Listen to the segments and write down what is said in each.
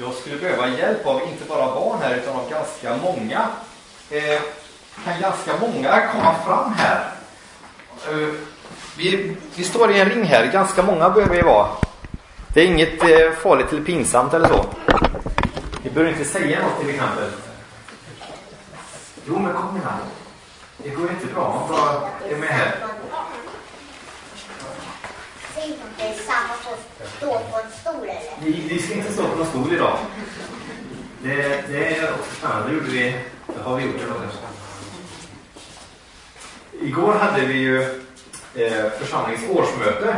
Jag skulle behöva hjälp av inte bara barn här utan av ganska många. Eh, kan ganska många komma fram här? Eh, vi, vi står i en ring här, ganska många behöver vi vara. Det är inget eh, farligt eller pinsamt eller så. Vi behöver inte säga något till exempel. Jo, men kom igen. Det går jättebra. Man bara är med här. Säg det är samma som stå på en stol eller? Vi, vi ska inte stå på någon stol idag. Det, det är också spännande. Det gjorde vi. Det har vi gjort. Idag. Igår hade vi ju eh, församlingens årsmöte.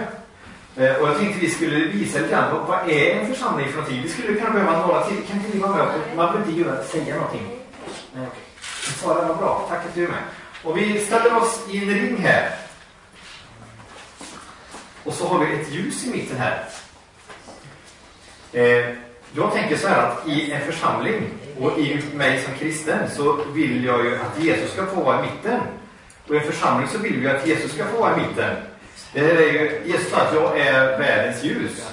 Eh, och jag tänkte vi skulle visa lite grann vad, vad är en församling för någonting. Vi skulle kunna behöva några till. Kan inte ni vara med? Man behöver inte göra, säga någonting. Nej, okej. Sara, vad bra. Tack att du är med. Och vi ställer oss i en ring här. Och så har vi ett ljus i mitten här. Eh, jag tänker så här att i en församling och i mig som kristen så vill jag ju att Jesus ska få vara i mitten. Och i en församling så vill vi att Jesus ska få vara i mitten. Det här är ju, Jesus sa att jag är världens ljus.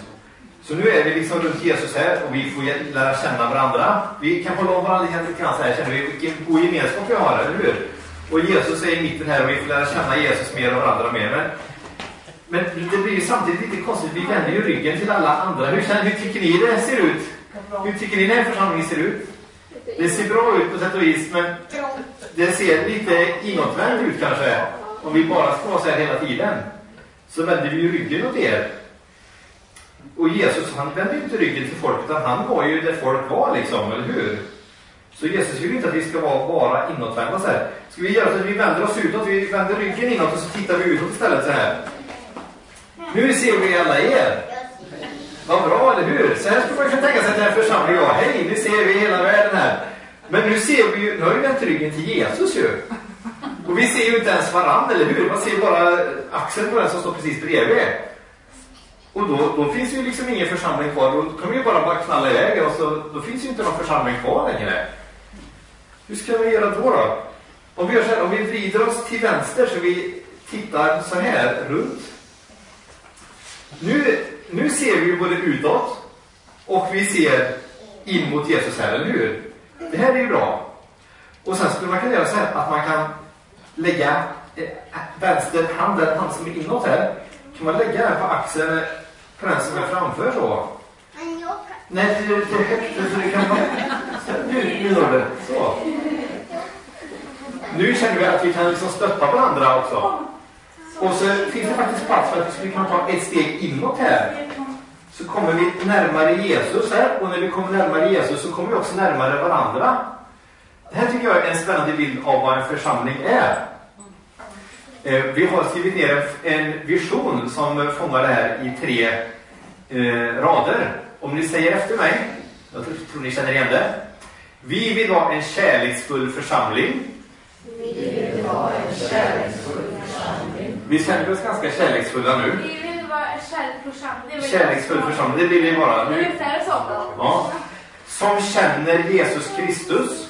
Så nu är vi liksom runt Jesus här och vi får lära känna varandra. Vi kan hålla om varandra lite grann så här, känner vi vilken god gemenskap vi har, eller hur? Och Jesus är i mitten här och vi får lära känna Jesus mer och varandra mer. Men, men det blir ju samtidigt lite konstigt, vi vänder ju ryggen till alla andra. Hur, känner, hur tycker ni det ser ut? Hur tycker ni den här församlingen ser ut? Det ser bra ut på sätt och vis, men det ser lite inåtvänt ut kanske. Om vi bara ska vara så här hela tiden. Så vänder vi ju ryggen åt er. Och Jesus han vände ju inte ryggen till folk utan han var ju där folk var liksom, eller hur? Så Jesus vill inte att vi ska vara bara inåtvända så här. Ska vi göra så att vi vänder oss utåt, vi vänder ryggen inåt och så tittar vi utåt istället så här. Nu ser vi alla er. Vad bra, eller hur? Så här skulle man kunna tänka sig att den här församlingen var. Hej, nu ser vi hela världen här. Men nu ser vi ju, nu har vi vänt ryggen till Jesus ju. Och vi ser ju inte ens varandra, eller hur? Man ser bara axeln på den som står precis bredvid. Och då, då finns ju liksom ingen församling kvar. Då kommer ju bara, bara knalla iväg och så, då finns ju inte någon församling kvar längre. Hur ska vi göra då? då? Om vi gör så här, om vi vrider oss till vänster så vi tittar så här runt. Nu, nu ser vi ju både utåt och vi ser in mot Jesus här, eller hur? Det här är ju bra. Och sen skulle man kunna göra så här att man kan lägga eh, vänster hand, den hand som är inåt här, kan man lägga den på axeln på den som är framför så. Nej, det är lite högt så det kan vara... Nu, nu når det. Så. Nu känner vi att vi kan liksom stötta varandra också. Och så finns det faktiskt plats för att vi skulle kunna ta ett steg inåt här. Så kommer vi närmare Jesus här och när vi kommer närmare Jesus så kommer vi också närmare varandra. Det här tycker jag är en spännande bild av vad en församling är. Eh, vi har skrivit ner en vision som fångar det här i tre eh, rader. Om ni säger efter mig, jag tror, ni känner igen det. Vi vill vara en kärleksfull församling. Vi vill ha en kärleksfull känner oss ganska kärleksfulla nu. Vi vill vara kärleksfull. Kärleksfull församling, det vill vi vara. Nu Nu, är det så. ja. Som känner Jesus Kristus.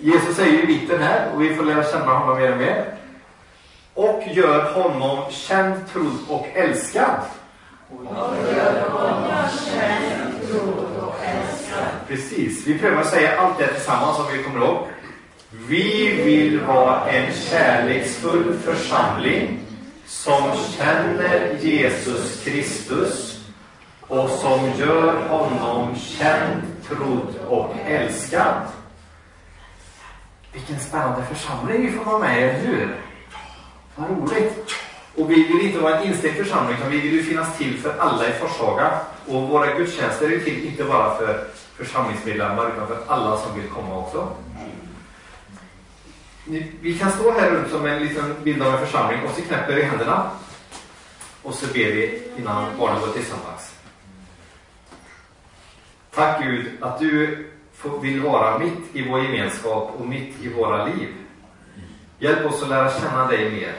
Jesus är ju i mitten här och vi får lära känna honom mer och mer. Och gör honom känd, trodd och älskad. Precis, vi prövar att säga allt det tillsammans om vi kommer ihåg. Vi vill vara en kärleksfull församling som känner Jesus Kristus och som gör honom känd, trodd och älskad. Vilken spännande församling vi får vara med i, eller hur? Vad roligt! Och vi vill inte vara en instängd församling, utan vi vill ju finnas till för alla i Forshaga. Och våra gudstjänster är ju till inte bara för församlingsmedlemmar, utan för alla som vill komma också. Ni- Vi kan stå här runt som en liten bild av en församling och så knäpper vi händerna. Och så ber vi innan barnen går tillsammans. Tack Gud att du vill vara mitt i vår gemenskap och mitt i våra liv. Hjälp oss att lära känna dig mer.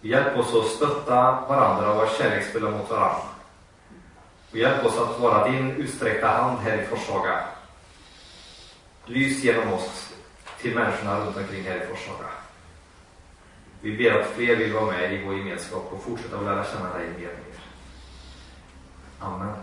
Hjälp oss att stötta varandra och vara kärleksfulla mot varandra. Och hjälp oss att vara din utsträckta hand här i Forshaga. Lys genom oss till människorna runt omkring här i Forshaga. Vi ber att fler vill vara med i vår gemenskap och fortsätta att lära känna dig mer och mer. Amen.